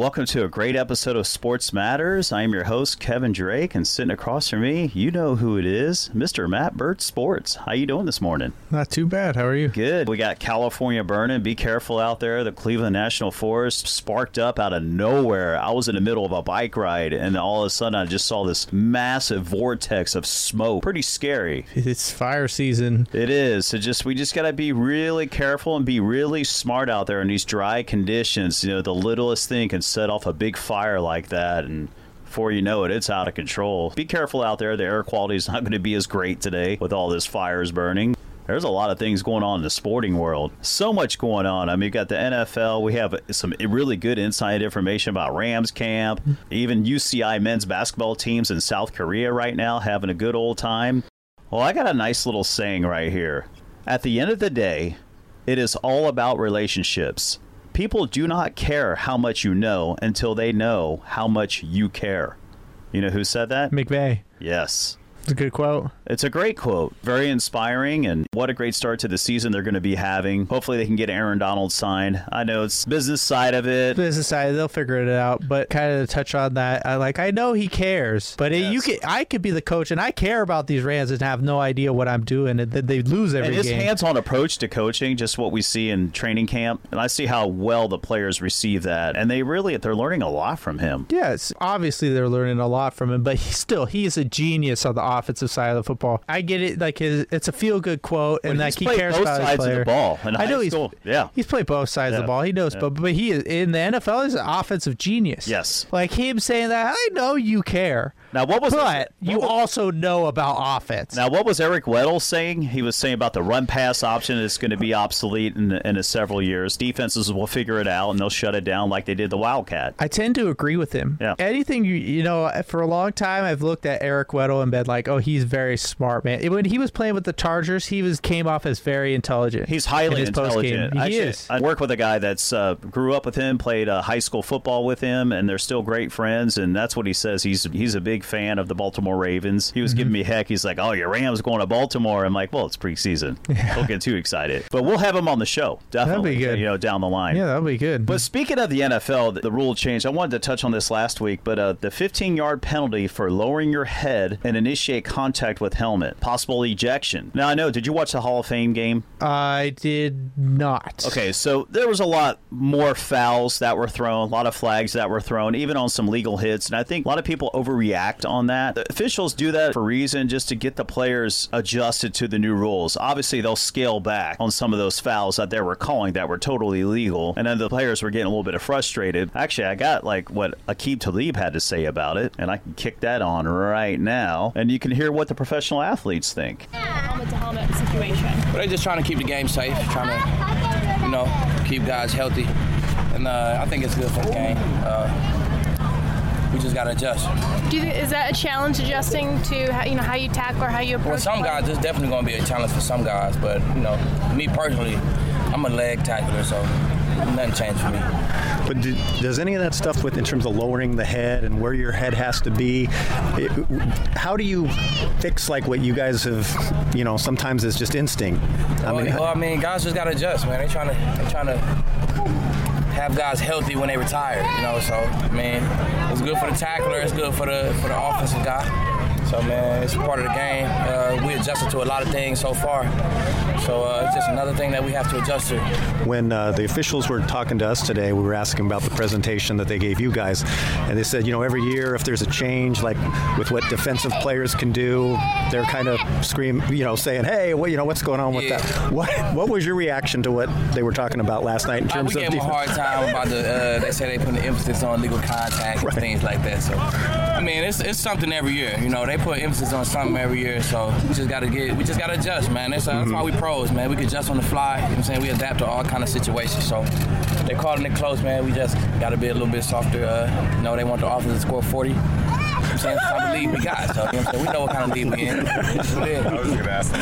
Welcome to a great episode of Sports Matters. I am your host, Kevin Drake, and sitting across from me, you know who it is, Mr. Matt Burt Sports. How you doing this morning? Not too bad. How are you? Good. We got California burning. Be careful out there. The Cleveland National Forest sparked up out of nowhere. I was in the middle of a bike ride, and all of a sudden, I just saw this massive vortex of smoke. Pretty scary. It's fire season. It is. So just we just got to be really careful and be really smart out there in these dry conditions. You know, the littlest thing can set off a big fire like that and before you know it, it's out of control. Be careful out there. The air quality is not going to be as great today with all this fires burning. There's a lot of things going on in the sporting world. So much going on. I mean, you got the NFL. We have some really good inside information about Rams camp. Even UCI men's basketball teams in South Korea right now having a good old time. Well, I got a nice little saying right here. At the end of the day, it is all about relationships. People do not care how much you know until they know how much you care. You know who said that? McVay. Yes. It's a good quote. It's a great quote. Very inspiring, and what a great start to the season they're going to be having. Hopefully, they can get Aaron Donald signed. I know it's business side of it. Business side, they'll figure it out. But kind of to touch on that, I like I know he cares, but it, you could I could be the coach, and I care about these Rams and have no idea what I'm doing, and then they lose every and his game. hands-on approach to coaching, just what we see in training camp, and I see how well the players receive that, and they really they're learning a lot from him. Yes, obviously they're learning a lot from him, but he still he is a genius on the offensive side of the football. I get it, like his, it's a feel good quote, and Well, like he cares both about his of the player. ball I know school. he's Yeah. he's played both sides of the ball. He knows, Yeah. but but he is in the NFL. He's an offensive genius. Yes. like him saying that. I know you care. Now, what was But what you was- also know about offense. Now, what was Eric Weddle saying? He was saying about the run pass option is going to be obsolete in, in a several years. Defenses will figure it out and they'll shut it down like they did the Wildcat. I tend to agree with him. Yeah. Anything you you know, for a long time I've looked at Eric Weddle and been like, oh, he's very smart, man. When he was playing with the Chargers, he was came off as very intelligent. He's highly his intelligent. He Actually, is. I work with a guy that's uh, grew up with him, played uh, high school football with him, and they're still great friends. And that's what he says. He's he's a big fan of the Baltimore Ravens. He was Mm-hmm. giving me heck. He's like, "Oh, your Rams going to Baltimore?" I'm like, "Well, it's preseason. Don't get too excited." But we'll have him on the show definitely. be good. You know, down the line. yeah, that'll be good. But speaking of the NFL, the, rule changed. I wanted to touch on this last week, but uh, the 15 yard penalty for lowering your head and initiate contact with helmet, possible ejection. Now, I know, did you watch the Hall of Fame game? I did not. Okay, so there was a lot more fouls that were thrown, a lot of flags that were thrown, even on some legal hits, and I think a lot of people overreact on that. The officials do that for a reason, just to get the players adjusted to the new rules. Obviously, they'll scale back on some of those fouls that they were calling that were totally illegal, and then the players were getting a little bit of frustrated. Actually, I got like what Aqib Talib had to say about it, and I can kick that on right now, and you can hear what the professional athletes think. helmet to helmet situation. But they're just trying to keep the game safe, trying to, you know, keep guys healthy. And uh, I think it's good for the game. Uh, we just got to adjust. Do you, is that a challenge adjusting to how, you know how you tackle or how you approach? For some guys, it's definitely going to be a challenge for some guys. But, you know, me personally, I'm a leg tackler, so nothing changed for me. But do, does any of that stuff with in terms of lowering the head and where your head has to be, it, how do you fix like what you guys have, you know, sometimes it's just instinct. I well, mean, well, I mean, guys just got to adjust, man. They're trying to, they're trying to have guys healthy when they retire, you know. So, I mean, it's good for the tackler, it's good for the for the offensive guy. So, man, it's part of the game. Uh, we adjusted to a lot of things so far. So uh, it's just another thing that we have to adjust to. when uh, the officials were talking to us today, we were asking about the presentation that they gave you guys, and they said, you know, every year if there's a change, like with what defensive players can do, they're kind of scream, you know, saying, hey, what, you know, what's going on with Yeah. that? What, what was your reaction to what they were talking about last night in Uh, terms we of gave them a hard time about the. Uh, they say they put the emphasis on legal contact and things like that. So, I mean, it's, it's something every year. You know, they put emphasis on something every year. So we just gotta get. We just gotta adjust, man. That's, uh, that's why we pros, man. We can adjust on the fly. You know what I'm saying? We adapt to all kind of situations. So they're calling it close, man. We just gotta be a little bit softer. Uh, you know, they want the offense to score 40. You know what I'm saying? Type of we got. So, you know what We know what kind of lead we in. That's what it is. I was going to ask.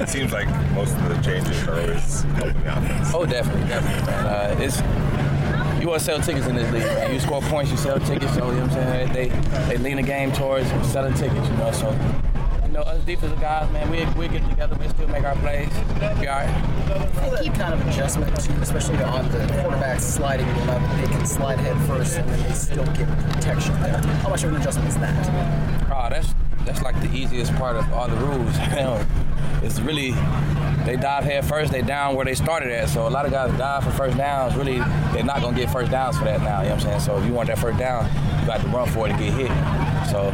It seems like most of the changes are always helping the offense. Oh, definitely, definitely, man. Uh, it's you want to sell tickets in this league. Man. You score points, you sell tickets. So you know what I'm saying? They they lean the game towards selling tickets. You know, so you know, us defensive guys, man, we we get together, we still make our plays. Be all right. Keep kind of adjustment to, especially on the quarterbacks sliding level. They can slide head first and then they still get protection there. How much of an adjustment is that? Oh, that's that's like the easiest part of all the rules. it's really they dive head first, they down where they started at. So a lot of guys dive for first downs. Really, they're not gonna get first downs for that now. You know what I'm saying? So if you want that first down, you got to run for it and get hit. So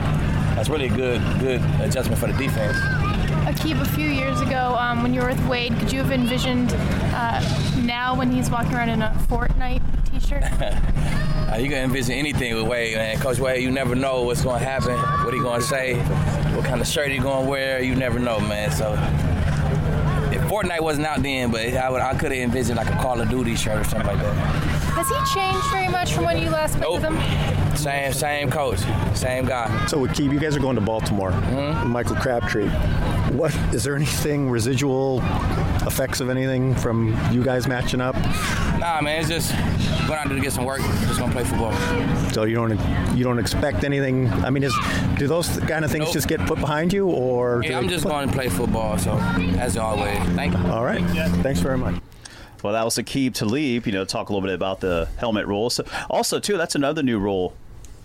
that's really a good good adjustment for the defense. Aqib, a few years ago, um, when you were with Wade, could you have envisioned uh, now when he's walking around in a Fortnite T-shirt? uh, you can envision anything with Wade, man. Coach Wade, you never know what's going to happen, what he going to say, what kind of shirt he going to wear. You never know, man. So Fortnite wasn't out then, but I, would, I could have envisioned like a Call of Duty shirt or something like that. Has he changed very much from when you last met nope. with him? Same, same coach, same guy. So with Keeb, you guys are going to Baltimore. Mm-hmm. Michael Crabtree. What is there anything residual effects of anything from you guys matching up? Nah, man, it's just going out there to get some work. Just gonna play football. So you don't you don't expect anything? I mean, is do those kind of things nope. just get put behind you, or? Yeah, I'm just going to play football. So as always, thank you. All right, thanks very much. Well, that was Aqib Talib. You know, talk a little bit about the helmet rule. So, also, too, that's another new rule.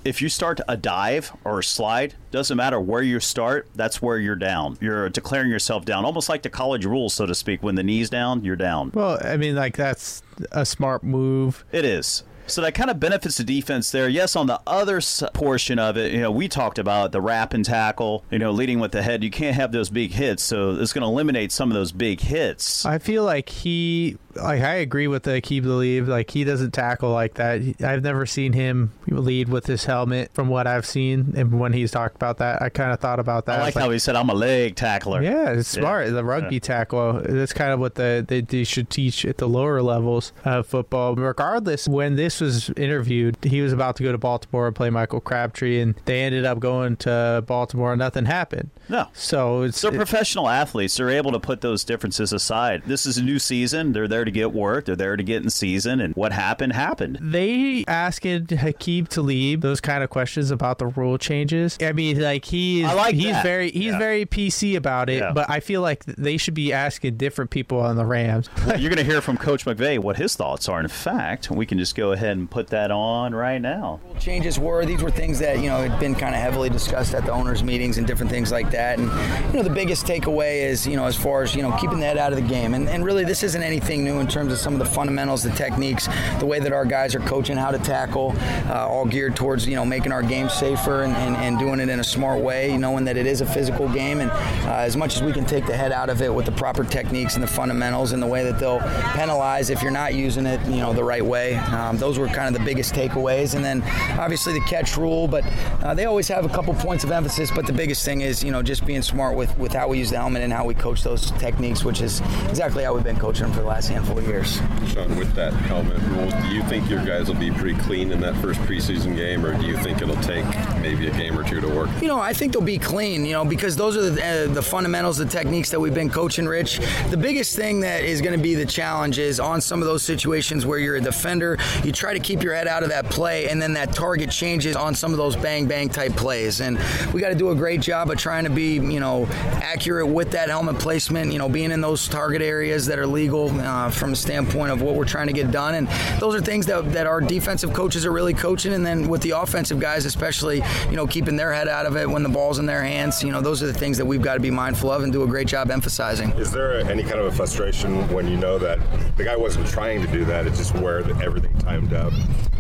If you start a dive or a slide, doesn't matter where you start, that's where you're down. You're declaring yourself down, almost like the college rules, so to speak. When the knee's down, you're down. Well, I mean, like that's a smart move. It is. So that kind of benefits the defense there. Yes, on the other portion of it, you know, we talked about the wrap and tackle, you know, leading with the head. You can't have those big hits, so it's going to eliminate some of those big hits. I feel like he, like, I agree with the keep the lead. Like, he doesn't tackle like that. I've never seen him lead with his helmet from what I've seen. And when he's talked about that, I kind of thought about that. I like, I how he said, I'm a leg tackler. Yeah, it's smart. Yeah. The rugby yeah. tackle, that's kind of what the they, they should teach at the lower levels of football. Regardless, when this was interviewed, he was about to go to Baltimore and play Michael Crabtree, and they ended up going to Baltimore, and nothing happened. No. So it's they're it, professional athletes. They're able to put those differences aside. This is a new season. They're there to get work. They're there to get in season, and what happened happened. They asked Aqib Talib those kind of questions about the rule changes. I mean, like he's like he's that. very he's yeah. very PC about it, yeah. but I feel like they should be asking different people on the Rams. well, you're going to hear from Coach McVay what his thoughts are. In fact, we can just go ahead and put that on right now. Changes were these were things that you know had been kind of heavily discussed at the owners' meetings and different things like that. And you know the biggest takeaway is you know as far as you know keeping the head out of the game. And, and really this isn't anything new in terms of some of the fundamentals, the techniques, the way that our guys are coaching how to tackle, uh, all geared towards you know making our game safer and, and, and, doing it in a smart way, knowing that it is a physical game. And uh, as much as we can take the head out of it with the proper techniques and the fundamentals and the way that they'll penalize if you're not using it you know the right way. Um, those were kind of the biggest takeaways. And then obviously the catch rule, but uh, they always have a couple points of emphasis. But the biggest thing is you know just being smart with, with how we use the helmet and how we coach those techniques, which is exactly how we've been coaching them for the last handful of years. Sean, with that helmet rule, do you think your guys will be pretty clean in that first preseason game, or do you think it'll take maybe a game or two to work? You know, I think they'll be clean. You know, because those are the, uh, the fundamentals, the techniques that we've been coaching. Rich, the biggest thing that is going to be the challenge is on some of those situations where you're a defender, you try to keep your head out of that play, and then that target changes on some of those bang bang type plays. And we got to do a great job of trying to be, you know, accurate with that helmet placement. You know, being in those target areas that are legal uh, from a standpoint of what we're trying to get done. And those are things that, that our defensive coaches are really coaching. And then with the offensive guys, especially, you know, keeping their head out of it when the ball's in their hands. You know, those are the things that we've got to be mindful of and do a great job emphasizing. Is there any kind of a frustration when you know that the guy wasn't trying to do that? It's just where everything timed up.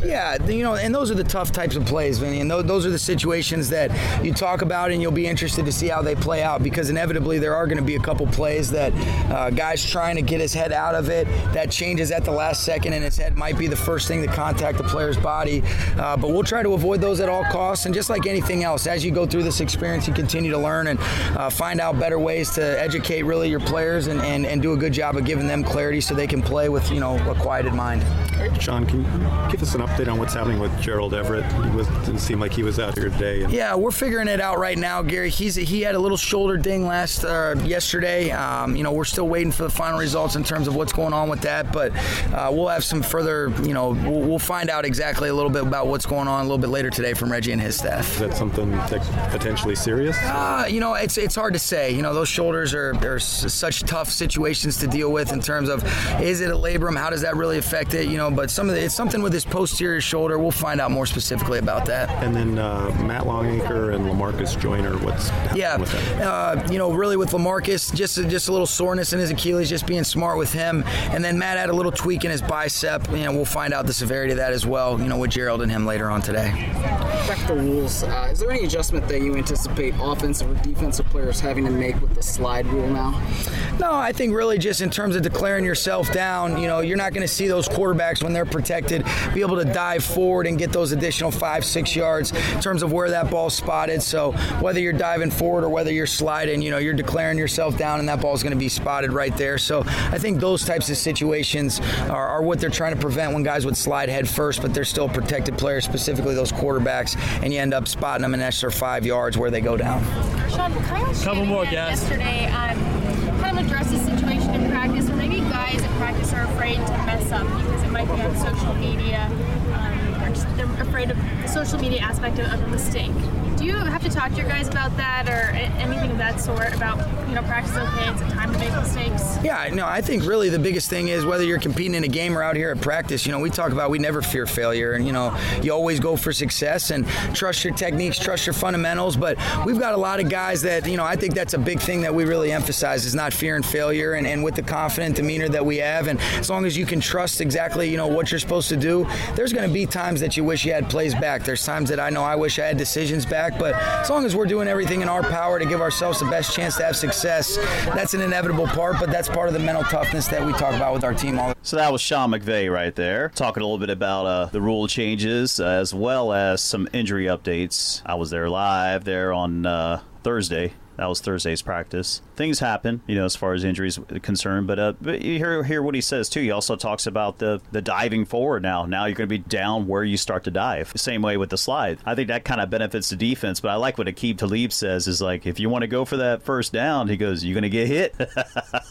Yeah, you know, and those are the tough types of plays, Vinny. And those are the situations that you talk about, and you'll be interested to see how they play out because inevitably there are going to be a couple plays that uh, guys trying to get his head out of it that changes at the last second, and his head might be the first thing to contact the player's body. Uh, but we'll try to avoid those at all costs. And just like anything else, as you go through this experience, you continue to learn and uh, find out better ways to educate really your players and, and, and do a good job of giving them clarity so they can play with you know a quieted mind. Sean, can you give us an update on what's happening with Gerald Everett? He was, didn't seem like he was out here today. And Yeah, we're figuring it out right now, Gary. He's he had a little shoulder ding last uh, yesterday. Um, you know, we're still waiting for the final results in terms of what's going on with that, but uh, we'll have some further. You know, we'll, we'll find out exactly a little bit about what's going on a little bit later today from Reggie and his staff. Is that something that potentially serious? Uh, you know, it's it's hard to say. You know, those shoulders are, are such tough situations to deal with in terms of is it a labrum? How does that really affect it? You know, but some of the, it's something with his posterior shoulder. We'll find out more specifically about that. And then uh, Matt Longacre and Lamarcus Joyner, what's happening Yeah, with them? uh, you know, really with Lamarcus, just just a little soreness in his Achilles, just being smart with him, and then Matt had a little tweak in his bicep. You know, we'll find out the severity of that as well. You know, with Gerald and him later on today. Back to the rules. Uh, is there any adjustment that you anticipate offensive or defensive players having to make with the slide rule now? No, I think really just in terms of declaring yourself down, you know, you're not going to see those quarterbacks when they're protected be able to dive forward and get those additional five, six yards in terms of where that ball's spotted. So whether you're diving forward or whether you're sliding, you know, you're declaring yourself down and that ball's going to be spotted right there. So I think those types of situations are, are what they're trying to prevent when guys would slide head first, but they're still protected players, specifically those quarterbacks, and you end up spotting them an extra five yards where they go down. Sean, Kyle Couple more, Shanahan guys. yesterday um, kind of addressed the situation in practice, or maybe guys in practice are afraid to mess up because it might be on social media, um, they're afraid of the social media aspect of, of a mistake. Do you have to talk to your guys about that, or anything of that sort? About you know, practice okay, it's a time to make mistakes. Yeah, no, I think really the biggest thing is whether you're competing in a game or out here at practice. You know, we talk about we never fear failure, and you know, you always go for success and trust your techniques, trust your fundamentals. But we've got a lot of guys that you know, I think that's a big thing that we really emphasize is not fearing failure, and, and with the confident demeanor that we have, and as long as you can trust exactly you know what you're supposed to do, there's going to be times that you wish you had plays back. There's times that I know I wish I had decisions back, but as long as we're doing everything in our power to give ourselves the best chance to have success, that's an inevitable part. But that's part of the mental toughness that we talk about with our team all So that was Sean McVay right there, talking a little bit about uh, the rule changes uh, as well as some injury updates. I was there live there on uh, Thursday. That was Thursday's practice. Things happen, you know, as far as injuries are concerned. But, uh, but you hear hear what he says too. He also talks about the the diving forward. Now, now you're going to be down where you start to dive. Same way with the slide. I think that kind of benefits the defense. But I like what Aqib Talib says is like if you want to go for that first down, he goes, you're going to get hit.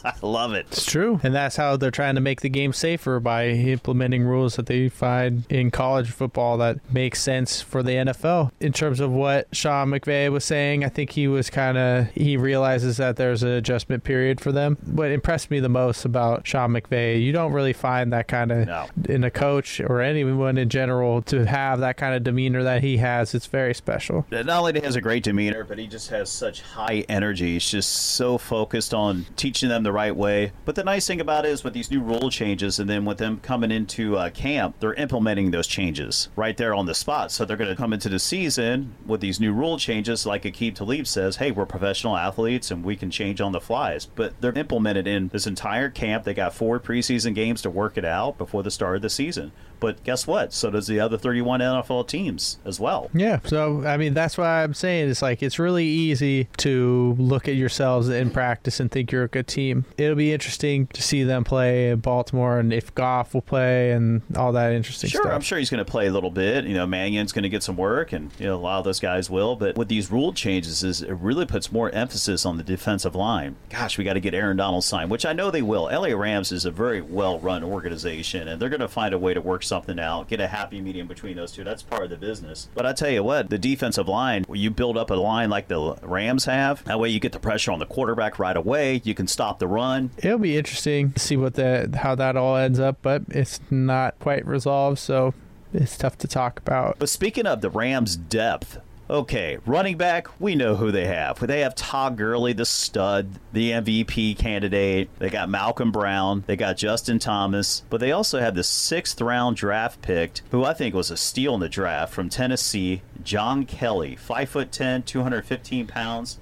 I love it. It's true. And that's how they're trying to make the game safer by implementing rules that they find in college football that make sense for the NFL. In terms of what Sean McVay was saying, I think he was kind of, he realizes that there's an adjustment period for them. What impressed me the most about Sean McVay, you don't really find that kind of No. in a coach or anyone in general to have that kind of demeanor that he has. It's very special. not only he has a great demeanor, but he just has such high energy. He's just so focused on teaching them the right way. But the nice thing about it is with these new rule changes, and then with them coming into uh, camp, they're implementing those changes right there on the spot. So they're going to come into the season with these new rule changes, like Aqib Talib says, "Hey, we're professional athletes and we can change on the flies." But they're implemented in this entire camp. They got four preseason games to work it out before the start of the season. But guess what? So does the other 31 NFL teams as well. Yeah. So, I mean, that's why I'm saying it's like it's really easy to look at yourselves in practice and think you're a good team. It'll be interesting to see them play in Baltimore and if Goff will play and all that interesting stuff. Sure, stuff. I'm sure he's going to play a little bit. You know, Mannion's going to get some work, and you know a lot of those guys will. But with these rule changes, is it really puts more emphasis on the defensive line. Gosh, we got to get Aaron Donald signed, which I know they will. LA Rams is a very well-run organization, and they're going to find a way to work something out, get a happy medium between those two. That's part of the business. But I tell you what, the defensive line, you build up a line like the Rams have, that way you get the pressure on the quarterback right away. You can stop the run. It'll be interesting to see what the how that all ends up, but it's not quite resolved, so it's tough to talk about. But speaking of the Rams' depth, okay, running back, we know who they have. They have Todd Gurley, the stud, the MVP candidate. They got Malcolm Brown. They got Justin Thomas. But they also have the sixth round draft pick, who I think was a steal in the draft from Tennessee, John Kelly, 5'10, 215 pounds.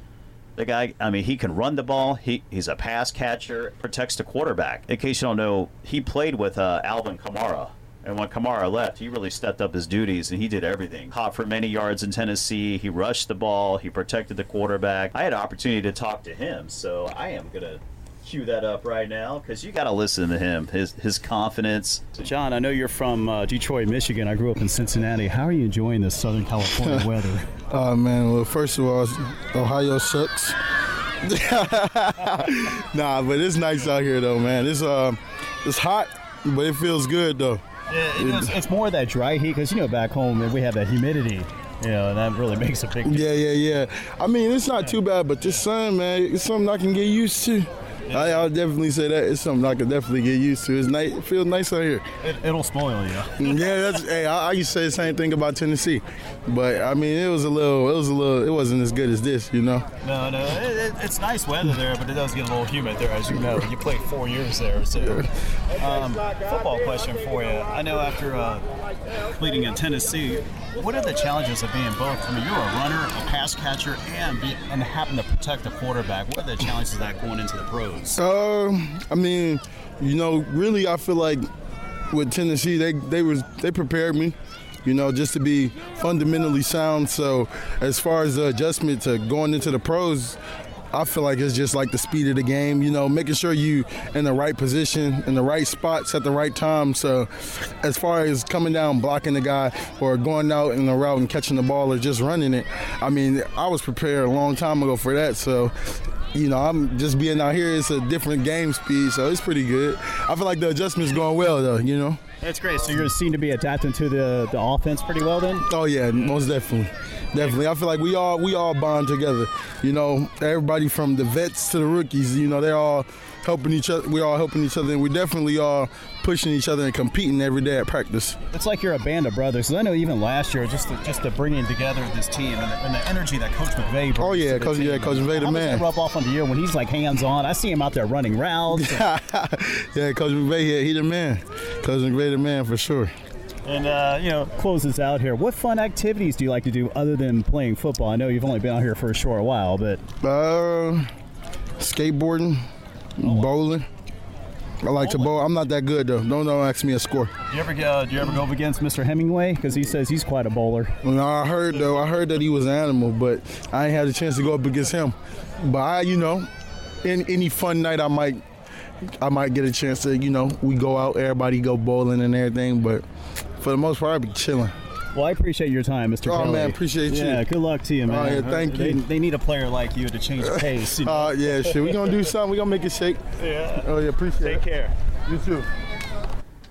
The guy, I mean, he can run the ball. He, he's a pass catcher, protects the quarterback. In case you don't know, he played with uh, Alvin Kamara. And when Kamara left, he really stepped up his duties and he did everything. Caught for many yards in Tennessee. He rushed the ball. He protected the quarterback. I had an opportunity to talk to him, so I am going to cue that up right now because you got to listen to him. His his confidence. John, I know you're from uh, Detroit, Michigan. I grew up in Cincinnati. How are you enjoying this Southern California weather? Oh man, well first of all, Ohio sucks. nah, but it's nice out here though, man. It's uh, it's hot, but it feels good though. Yeah, it's, more that dry heat because you know back home we have that humidity. You know, and that really makes a big. Yeah, yeah, yeah. I mean, it's not too bad, but this sun, man, it's something I can get used to. I, I'll definitely say that it's something I can definitely get used to. It's nice. It feels nice out here. It, it'll spoil you. yeah, that's. hey, I, I used to say the same thing about Tennessee, but I mean, it was a little. It was a little. It wasn't as good as this, you know. No, no, it, it, it's nice weather there, but it does get a little humid there, as you know. You played four years there, so. Um, football question for you. I know after uh, leading in Tennessee, what are the challenges of being both? I mean, you're a runner, a pass catcher, and be, and happen to protect the quarterback. What are the challenges of that going into the pros? Um, I mean, you know, really, I feel like with Tennessee, they they was they prepared me, you know, just to be fundamentally sound. So as far as the adjustment to going into the pros. I feel like it's just like the speed of the game, you know, making sure you in the right position, in the right spots at the right time. So, as far as coming down, blocking the guy, or going out in the route and catching the ball, or just running it, I mean, I was prepared a long time ago for that. So, you know, I'm just being out here. It's a different game speed, so it's pretty good. I feel like the adjustment's going well, though. You know. That's great. So you're seen to be adapting to the the offense pretty well, then. Oh yeah, most definitely, definitely. I feel like we all we all bond together. You know, everybody from the vets to the rookies. You know, they're all helping each other. We're all helping each other, and we definitely all pushing each other and competing every day at practice. It's like you're a band of brothers. I know even last year, just the, just the bringing together this team and the, and the energy that Coach McVay. Brings Oh, yeah, to the Coach- team. yeah, Coach McVay the man. rub off onto you when he's like hands on? I see him out there running routes. yeah, Coach McVay, yeah, he the man. Coach McVay the man for sure. And uh, you know, close this out here. What fun activities do you like to do other than playing football? I know you've only been out here for a short while, but Uh, skateboarding, bowling. I like to bowl. I'm not that good though. Don't don't ask me a score. do you ever uh, do you ever go up against Mr. Hemingway? Because he says he's quite a bowler. No, I heard though. I heard that he was an animal, but I ain't had a chance to go up against him. But I, you know, in any fun night, I might, I might get a chance to, you know, we go out, everybody go bowling and everything. But for the most part, I be chilling. Well, I appreciate your time, Mr. Oh, Kelly. man, appreciate you. Yeah, good luck to you, man. Oh, yeah, thank They- you. They need a player like you to change the pace. you know? Uh, yeah, shit. We gonna do something. We gonna make it shake. Yeah. Oh yeah, appreciate it. Take it. care. You too.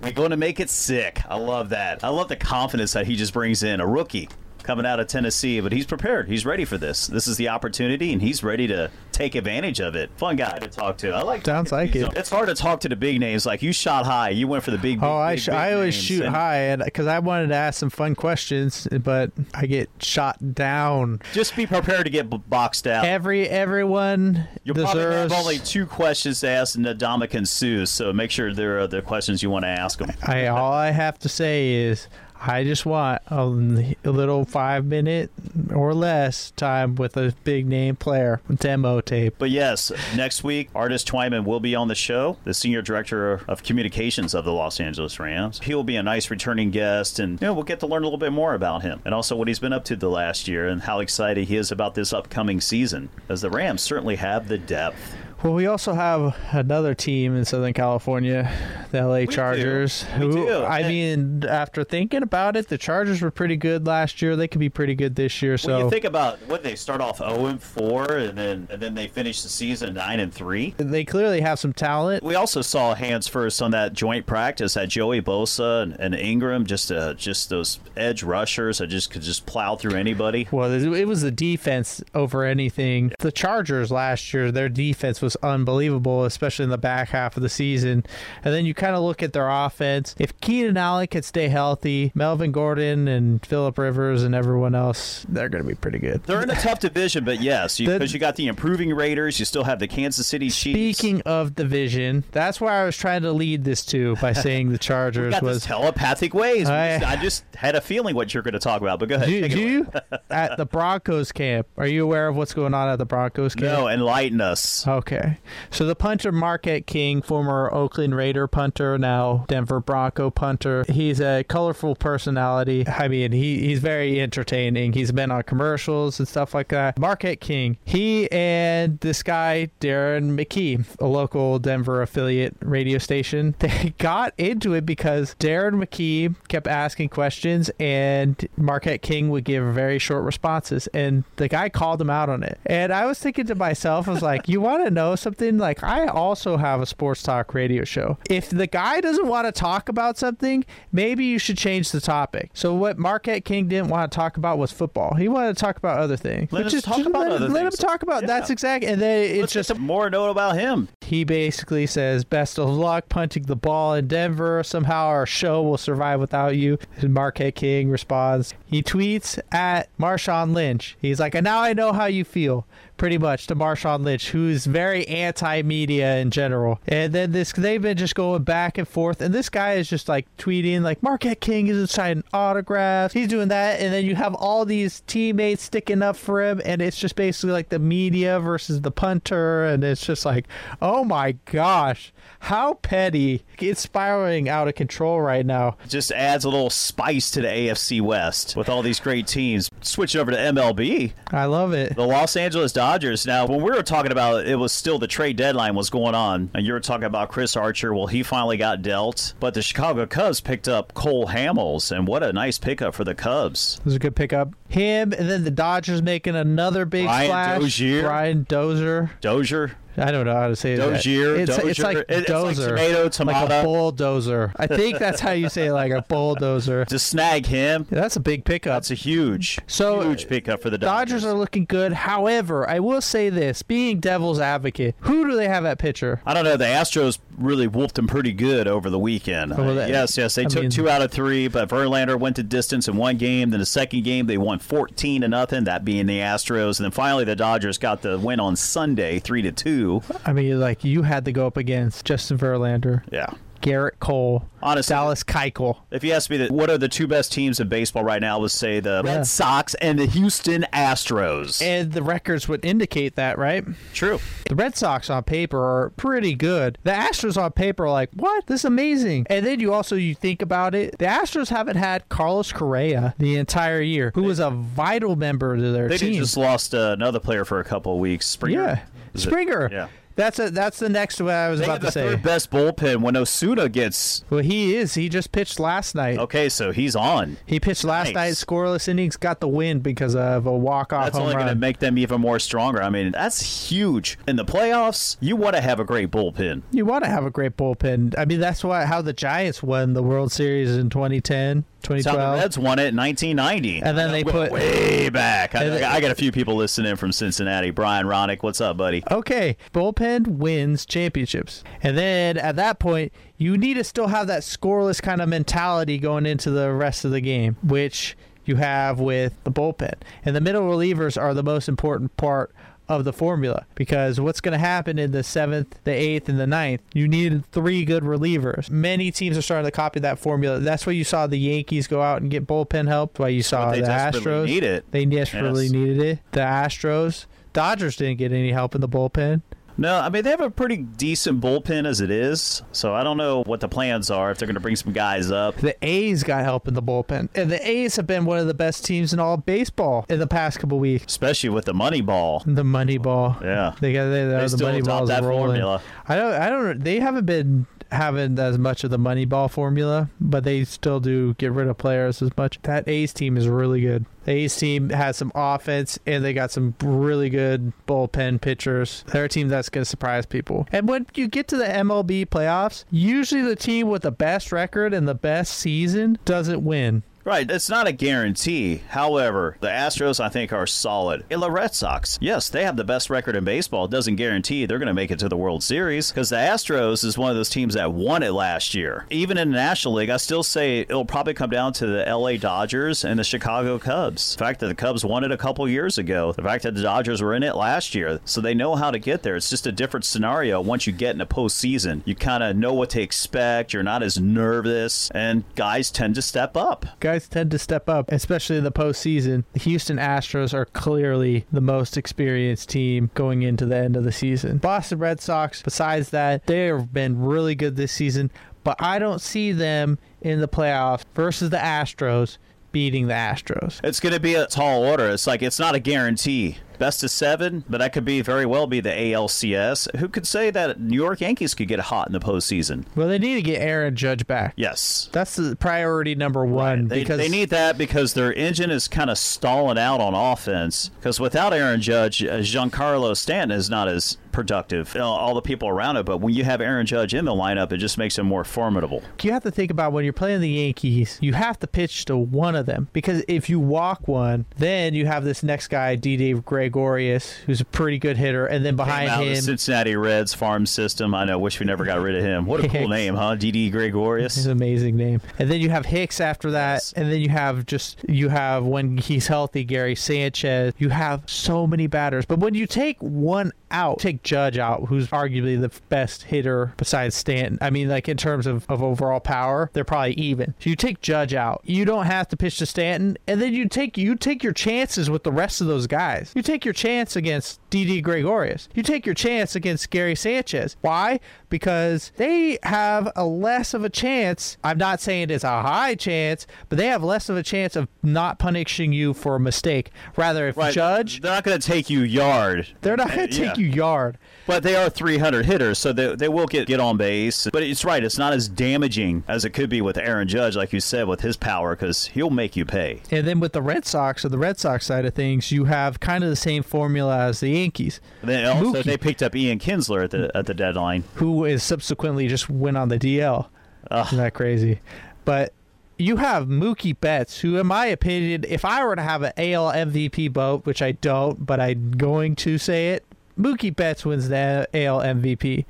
We're going to make it sick. I love that. I love the confidence that he just brings in. A rookie coming out of Tennessee, but he's prepared. He's ready for this. This is the opportunity, and he's ready to take advantage of it. Fun guy to talk to. I like. Sounds like it. It's hard to talk to the big names. Like you shot high. You went for the big. Oh, big Oh, I, big, sh- big I always shoot and high, and because I wanted to ask some fun questions, but I get shot down. Just be prepared to get b- boxed out. Every everyone You'll probably deserves. have only two questions to ask Ndamukong Suh, so make sure there are the questions you want to ask them. I all I have to say is I just want a, little five minute or less time with a big name player demo tape. But yes, next week, Artis Twyman will be on the show, the senior director of communications of the Los Angeles Rams. He will be a nice returning guest, and you know, we'll get to learn a little bit more about him and also what he's been up to the last year and how excited he is about this upcoming season, as the Rams certainly have the depth. Well, we also have another team in Southern California, the LA Chargers. We who, do. I mean, after thinking about it, the Chargers were pretty good last year. They could be pretty good this year. When So you think about what they start off 0 and 4, and then and then they finish the season 9 and 3. they clearly have some talent. We also saw hands first on that joint practice that Joey Bosa and, and Ingram, just uh, just those edge rushers that just could just plow through anybody. Well, it was the defense over anything. The Chargers last year, their defense was unbelievable, especially in the back half of the season. And then you kind of look at their offense. If Keenan Allen could stay healthy, Melvin Gordon and Philip Rivers and everyone else, they're going to be pretty good. They're in a tough division, but yes, because you, got the improving Raiders, you still have the Kansas City Chiefs. Speaking of division, that's where I was trying to lead this to by saying the Chargers got was. this telepathic ways. I- just- I just had a feeling what you're going to talk about, but go ahead. Do, do you at the Broncos camp? Are you aware of what's going on at the Broncos camp? No, enlighten us. Okay. Okay. So the punter Marquette King, former Oakland Raider punter, now Denver Bronco punter. He's a colorful personality. I mean, he, he's very entertaining. He's been on commercials and stuff like that. Marquette King. He and this guy, Darren McKee, a local Denver affiliate radio station, they got into it because Darren McKee kept asking questions and Marquette King would give very short responses. And the guy called him out on it. And I was thinking to myself, I was like, you want to know something? Like, I also have a sports talk radio show. If the guy doesn't want to talk about something, maybe you should change the topic. So, what Marquette King didn't want to talk about was football. He wanted to talk about other things. Let just, talk about let, other let him talk about Yeah. that's exactly. And then it's Let's just more note about him. he basically says, "Best of luck punting the ball in Denver. Somehow our show will survive without you." And Marquette King responds. He tweets at Marshawn Lynch. He's like, "And now I know how you feel." Pretty much to Marshawn Lynch, who's very anti-media in general. And then this, they've been just going back and forth. And this guy is just like tweeting, like Marquette King is signing autographs. He's doing that, and then you have all these teammates sticking up for him, and it's just basically like the media versus the punter, and it's just like, oh my gosh, how petty! It's spiraling out of control right now. Just adds a little spice to the AFC West with all these great teams. Switch over to MLB. I love it. The Los Angeles Dodgers. Now, when we were talking about it, it was still the trade deadline was going on, and you were talking about Chris Archer. Well, he finally got dealt, but the Chicago Cubs picked up Cole Hamels, and what a nice pickup for the Cubs. It was a good pickup. Him, and then the Dodgers making another big Brian splash. Dozier. Brian Dozier. Dozier. I don't know how to say Dozier, that. It's, it's like It- it's like dozer, tomato, like tomato. a bulldozer. I think that's how you say it, like a bulldozer. To snag him, That's a big pickup. that's a huge, So, huge pickup for the Dodgers. Dodgers are looking good. However, I will say this: being devil's advocate, who do they have at pitcher? I don't know. The Astros really wolfed them pretty good over the weekend. Oh, that- yes, yes, they I took mean- two out of three, but Verlander went to distance in one game. Then the second game, they won fourteen to nothing. That being the Astros, and then finally the Dodgers got the win on Sunday, three to two. I mean, like you had to go up against Justin Verlander, Yeah. Gerrit Cole, Honestly, Dallas Keuchel. if you ask me, that what are the two best teams in baseball right now? I would say the. Red Sox and the Houston Astros. And the records would indicate that, right? True. The Red Sox on paper are pretty good. The Astros on paper are like, what? This is amazing. And then you also you think about it, the Astros haven't had Carlos Correa the entire year, who was a vital member to their They team. just lost uh, another player for a couple of weeks. Springer. yeah, Is it- Springer. Yeah. That's a that's the next one I was They about to say. best bullpen when Osuna gets. Well, he is. He just pitched last night. Okay, so he's on. He pitched last Nice. night, scoreless innings, got the win because of a walk-off That's home only going to make them even more stronger. I mean, that's huge. In the playoffs, you want to have a great bullpen. you want to have a great bullpen. I mean, that's why how the Giants won the World Series in 2010, That's how the 2012. Reds won it in 1990. And then they put- way back. I, I got a few people listening from Cincinnati. Brian Ronick, what's up, buddy? Okay, bullpen wins championships. And then at that point, you need to still have that scoreless kind of mentality going into the rest of the game, which you have with the bullpen. And the middle relievers are the most important part of the formula because what's going to happen in the seventh, the eighth, and the ninth, you need three good relievers. Many teams are starting to copy that formula. That's why you saw the Yankees go out and get bullpen help. Why you saw they the Astros need it. They desperately Yes. needed it. The Astros, Dodgers didn't get any help in the bullpen. No, I mean, they have a pretty decent bullpen as it is. So I don't know what the plans are, if they're going to bring some guys up. The A's got help in the bullpen, and the A's have been one of the best teams in all baseball in the past couple weeks. Especially with the money ball. The money ball, Yeah. they got they, They the still money ball's that rolling. formula. I don't, I don't. They haven't been having as much of the money ball formula, but they still do get rid of players as much. That A's team is really good. The A's team has some offense, and they got some really good bullpen pitchers. They're a team that's going to surprise people. And when you get to the MLB playoffs, usually the team with the best record and the best season doesn't win. Right, it's not a guarantee. However, the Astros, I think, are solid. And the Red Sox, yes, they have the best record in baseball. It doesn't guarantee they're going to make it to the World Series because the Astros is one of those teams that won it last year. Even in the National League, I still say it'll probably come down to the LA Dodgers and the Chicago Cubs. The fact that the Cubs won it a couple years ago, the fact that the Dodgers were in it last year, so they know how to get there. It's just a different scenario once you get in a postseason. You kind of know what to expect, you're not as nervous, and guys tend to step up. Guys guys tend to step up, especially in the postseason. The Houston Astros are clearly the most experienced team going into the end of the season. Boston Red Sox, besides that, they have been really good this season, but I don't see them in the playoffs versus the Astros beating the Astros. It's going to be a tall order. It's like it's not a guarantee. Best of seven, but that could be very well be the ALCS. Who could say that New York Yankees could get hot in the postseason? Well, they need to get Aaron Judge back. Yes. That's the priority number one They, because they need that because their engine is kind of stalling out on offense. Because without Aaron Judge, uh, Giancarlo Stanton is not as productive. You know, all the people around it, but when you have Aaron Judge in the lineup, it just makes him more formidable. you have to think about when you're playing the Yankees, you have to pitch to one of them because if you walk one, then you have this next guy, Didi Gregorius, who's a pretty good hitter, and then behind of the him, Cincinnati Reds farm system. I know. Wish we never got rid of him. What a cool name, huh? Didi It's Gregorius. an amazing name. And then you have Hicks after that. Yes. And then you have just, you have when he's healthy, Gary Sanchez. You have so many batters. But when you take one out, take Judge out, who's arguably the best hitter besides Stanton. I mean, like in terms of, of overall power, they're probably even. So you take Judge out. You don't have to pitch to Stanton. And then you take you take your chances with the rest of those guys. You take your chance against Didi Gregorius. You take your chance against Gary Sanchez. Why? Because they have a less of a chance. I'm not saying it's a high chance, but they have less of a chance of not punishing you for a mistake. Rather, if Right. Judge, They're not going to take you yard. they're not going to Yeah. take you yard. But they are 300 hitters, so they, they will get, get on base. But it's right. It's not as damaging as it could be with Aaron Judge, like you said, with his power, because he'll make you pay. And then with the Red Sox, or the Red Sox side of things, you have kind of the same formula as the Yankees. And then also, Mookie. they picked up Ian Kinsler at the at the deadline. who is subsequently just went on the DL. Isn't that crazy? But you have Mookie Betts, who, in my opinion, if I were to have an AL MVP vote, which I don't, but I'm going to say it, Mookie Betts wins the AL MVP.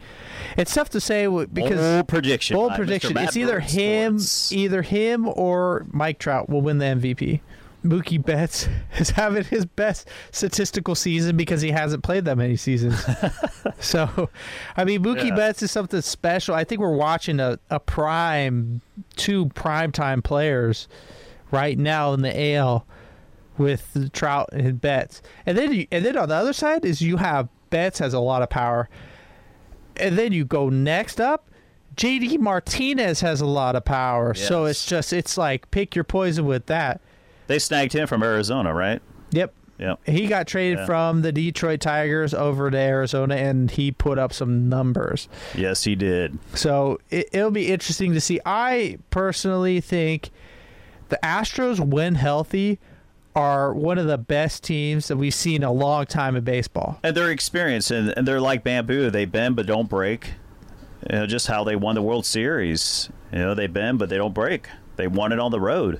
It's tough to say because bold prediction. bold prediction. It's either him, Sports. either him or Mike Trout will win the MVP. Mookie Betts is having his best statistical season because he hasn't played that many seasons. so, I mean, Mookie Yeah. Betts is something special. I think we're watching a, a prime, two primetime players right now in the AL with Trout and Betts. And then, you, and then on the other side is you have Betts has a lot of power. And then you go next up. JD Martinez has a lot of power. So it's just, it's like pick your poison with that. They snagged him from Arizona, right? Yep. Yep. He got traded Yeah. from the Detroit Tigers over to Arizona, and he put up some numbers. Yes, he did. So it, it'll be interesting to see. I personally think the Astros, when healthy, are one of the best teams that we've seen in a long time in baseball. And they're experienced, and, and they're like bamboo. They bend but don't break. You know, just how they won the World Series. You know, they bend but they don't break. They won it on the road.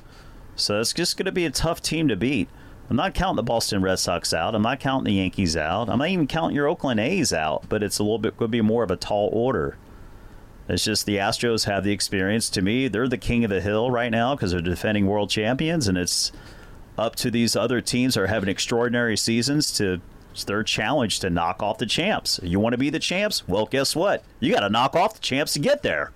So it's just going to be a tough team to beat. I'm not counting the Boston Red Sox out. I'm not counting the Yankees out. I'm not even counting your Oakland A's out. But it's a little bit could be more of a tall order. It's just the Astros have the experience. To me, they're the king of the hill right now because they're defending world champions, and it's up to these other teams that are having extraordinary seasons to it's their challenge to knock off the champs. You want to be the champs? Well, guess what? You got to knock off the champs to get there.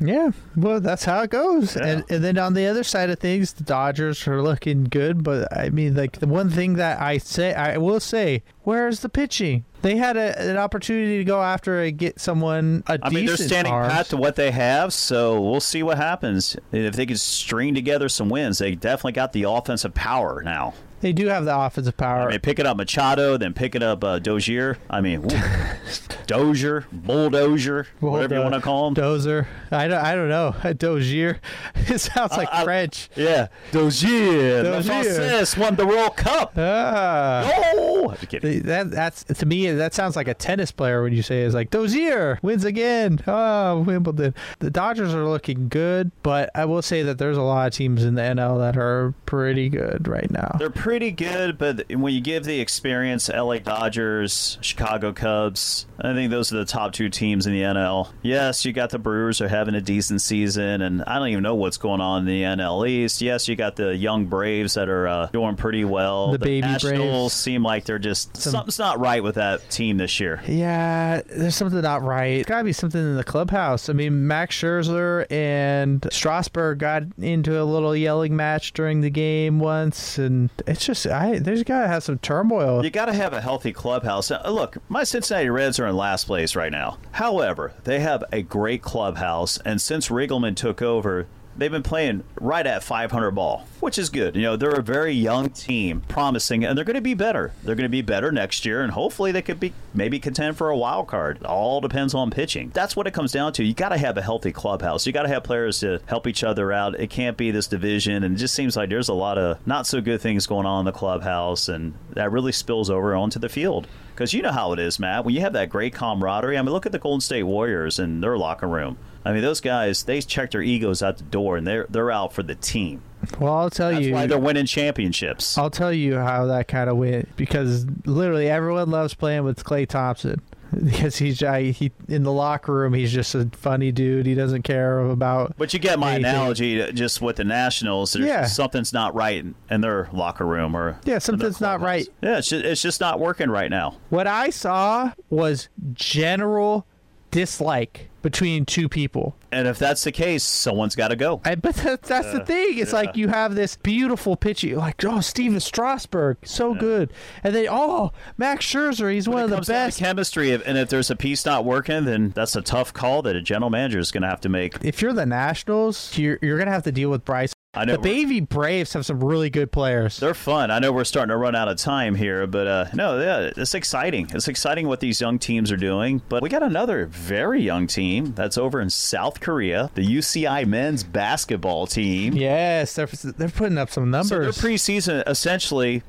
Yeah, well, that's how it goes. Yeah. And and then on the other side of things, the Dodgers are looking good, but I mean, like the one thing that I say, I will say, where's the pitching? They had a, an opportunity to go after and get someone a I mean, they're standing arms. pat to what they have, so we'll see what happens. If they can string together some wins, they definitely got the offensive power now. They do have the offensive power. I mean, picking up Machado, then picking up uh, Dozier. I mean. Dozier, Bulldozer, whatever you want to call him. Dozer. I don't. I don't know. Dozier. It sounds like I- French. Yeah, Dozier. Dozier. Won the World Cup. Ah. Oh, That that's to me that sounds like a tennis player when you say it's like Dozier wins again. Oh, Wimbledon. The Dodgers are looking good, but I will say that there's a lot of teams in the NL that are pretty good right now. They're pretty good, but when you give the experience, LA Dodgers, Chicago Cubs, I think those are the top two teams in the NL. Yes, you got the Brewers are having a decent season, and I don't even know what's going on in the NL East. Yes, you got the young Braves that are uh, doing pretty well. The baby Nationals Braves. seem like they're just some. Something's not right with that team this year. Yeah, there's something not right. It's got to be something in the clubhouse. I mean, Max Scherzer and Strasburg got into a little yelling match during the game once, and it's just I there's got to have some turmoil. You got to have a healthy clubhouse. Uh, look, my Cincinnati Reds are in last place right now. However, they have a great clubhouse, and since Riggleman took over, they've been playing right at 500 ball, which is good. You know, they're a very young team, promising, and they're going to be better. They're going to be better next year, and hopefully they could be maybe contend for a wild card. It all depends on pitching. That's what it comes down to. You got to have a healthy clubhouse. You got to have players to help each other out. It can't be this division, and it just seems like there's a lot of not so good things going on in the clubhouse, and that really spills over onto the field. Because you know how it is, Matt. When you have that great camaraderie, I mean, look at the Golden State Warriors and their locker room. I mean, those guys, they check their egos out the door, and they're they're out for the team. Well, I'll tell That's you. why they're winning championships. I'll tell you how that kind of went because literally everyone loves playing with Klay Thompson because he's I, he in the locker room he's just a funny dude. He doesn't care about. But you get my anything. analogy uh, just with the Nationals. There's Yeah. something's not right in, in their locker room, or Yeah, something's not right. yeah, it's just, it's just not working right now. What I saw was general dislike between two people. And if that's the case, someone's got to go. I, but that, that's the thing. It's like you have this beautiful pitch. You're like, oh, Stephen Strasburg, so good. And then, oh, Max Scherzer, he's one When of the comes down to best. chemistry, if- and if there's a piece not working, then that's a tough call that a general manager is going to have to make. If you're the Nationals, you're, you're going to have to deal with Bryce. I know The Baby Braves have some really good players. They're fun. I know we're starting to run out of time here, but uh, no, yeah, it's exciting. It's exciting what these young teams are doing. But we got another very young team that's over in South Korea, the UCI men's basketball team. Yes, they're, they're putting up some So their numbers. preseason essentially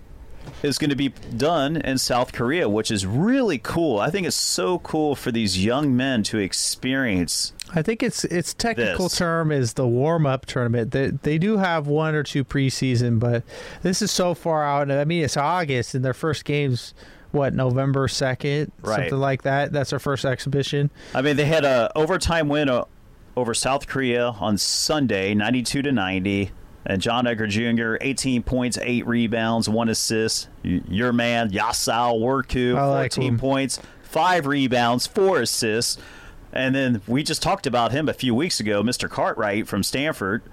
is going to be done in South Korea, which is really cool. I think it's so cool for these young men to experience. I think it's its technical This. term is the warm up tournament. They they do have one or two preseason, but this is so far out. I mean, it's August, and their first games, what November second, Right. something like that. That's their first exhibition. I mean, they had a overtime win uh, over South Korea on Sunday, 92 to 90. And John Edgar Jr., 18 points, 8 rebounds, 1 assist. Your man, Eyassu Worku, like 14 him. points, 5 rebounds, 4 assists. And then we just talked about him a few weeks ago, Mr. Cartwright from Stanford,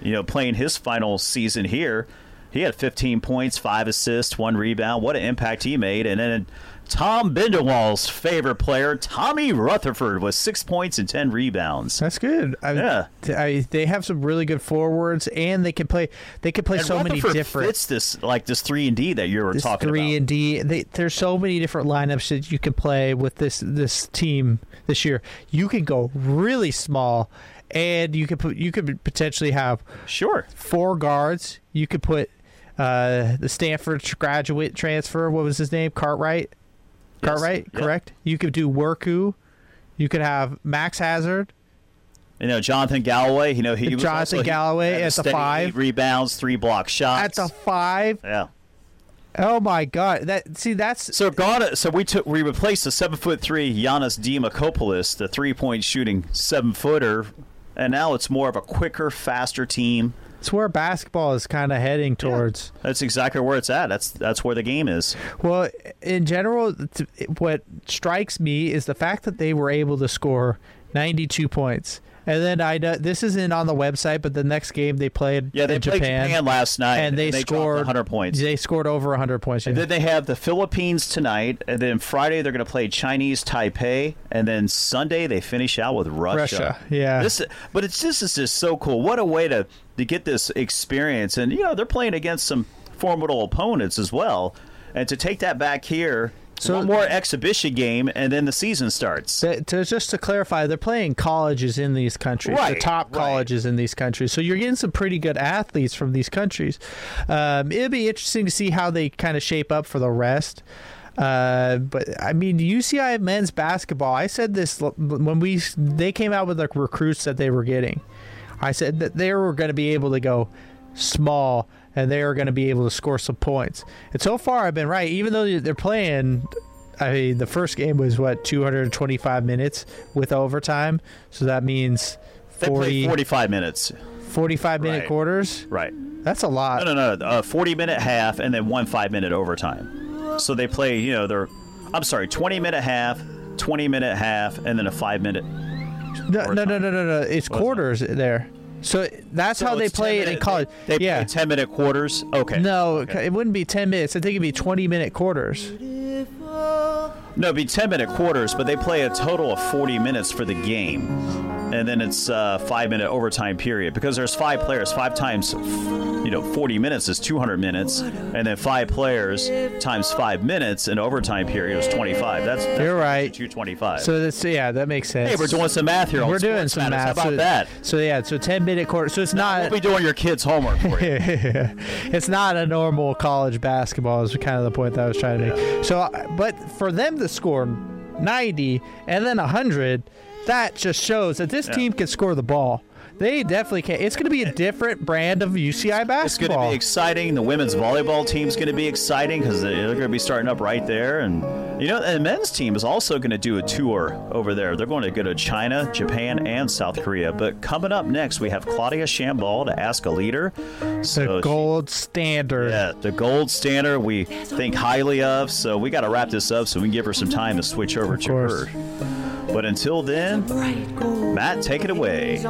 you know, playing his final season here. He had 15 points, 5 assists, 1 rebound. What an impact he made. And then Tom Bindewall's favorite player, Tommy Rutherford, with 6 points and 10 rebounds. That's good. I, Yeah. I, they have some really good forwards, and they can play. They can play And so many different. fits this like this 3 and D that you were this talking three about. and D. They, there's so many different lineups that you can play with this this team this year. You can go really small, and you could put you could potentially have Sure. four guards. You could put uh, the Stanford graduate transfer. What was his name? Cartwright. Yes. Cartwright, Yeah. correct. You could do Worku. You could have Max Hazzard. You know, Jonathan Galloway, you know, he was Jonathan also, he Galloway a at the five. rebounds, 3 block shots. At the five, yeah. oh my god! That see, that's So Ghana, so we took we replaced the seven foot three Giannis Dimakopoulos, the three point shooting seven footer, and now it's more of a quicker, faster team. It's where basketball is kind of heading towards. That's exactly where it's at. That's that's where the game is. Well, in general, what strikes me is the fact that they were able to score 92 points. And then I know this isn't on the website, but the next game they played Yeah, they in played Japan, Japan, last night, and they, dropped scored 100 points. They scored over 100 points. And then they have the Philippines tonight, and then Friday they're going to play Chinese Taipei, and then Sunday they finish out with Russia. Russia, yeah. This, but it's just it's just so cool. What a way to to get this experience, and you know they're playing against some formidable opponents as well, and to take that back here. So- one more exhibition game, and then the season starts. To, to- just to clarify, they're playing colleges in these countries, the Right, top right. colleges in these countries. So you're getting some pretty good athletes from these countries. Um, it'll be interesting to see how they kind of shape up for the rest. Uh, but I mean, UCI men's basketball. I said this when we they came out with the recruits that they were getting. I said that they were going to be able to go small and they are going to be able to score some points. And so far, I've been right. Even though they're playing, I mean, the first game was what 225 minutes with overtime, so that means They play 40, 45 minutes. 45 minute Right. quarters. Right. That's a lot. No, no, no. Uh, a 40 minute half, and then one five minute overtime. So they play, you know, they're, I'm sorry, 20 minute half, 20 minute half, and then a five minute. No, no, no, no, no, no. It's quarters there. So that's how they play 10 it in college. They, they yeah. play 10 minute quarters. Okay. No, Okay. it wouldn't be 10 minutes. I think it'd be 20 minute quarters. No, it'd be 10 minute quarters, but they play a total of 40 minutes for the game. And then it's a five minute overtime period because there's five players. Five times, you know, 40 minutes is 200 minutes. And then five players times five minutes in overtime period is 25. That's, that's You're right. 225. So that's yeah, that makes sense. hey, we're doing some math here. on We're doing some Matters. math. How about so, that? So yeah, so 10 minute quarter. So it's not We'll be doing your kids' homework for you. it's not a normal college basketball is kind of the point that I was trying to make. So, uh, but for them to score 90 and then 100, that just shows that this Yeah. team can score the ball. They definitely can. It's going to be a different brand of UCI basketball. It's going to be exciting. The women's volleyball team's going to be exciting because they're going to be starting up right there. And you know, the men's team is also going to do a tour over there. They're going to go to China, Japan, and South Korea. But coming up next, we have Claudia Chambal to ask a leader. So the she- gold standard. yeah, the gold standard we think highly of. So we got to wrap this up so we can give her some time to switch over to her. But until then, Matt, take it away.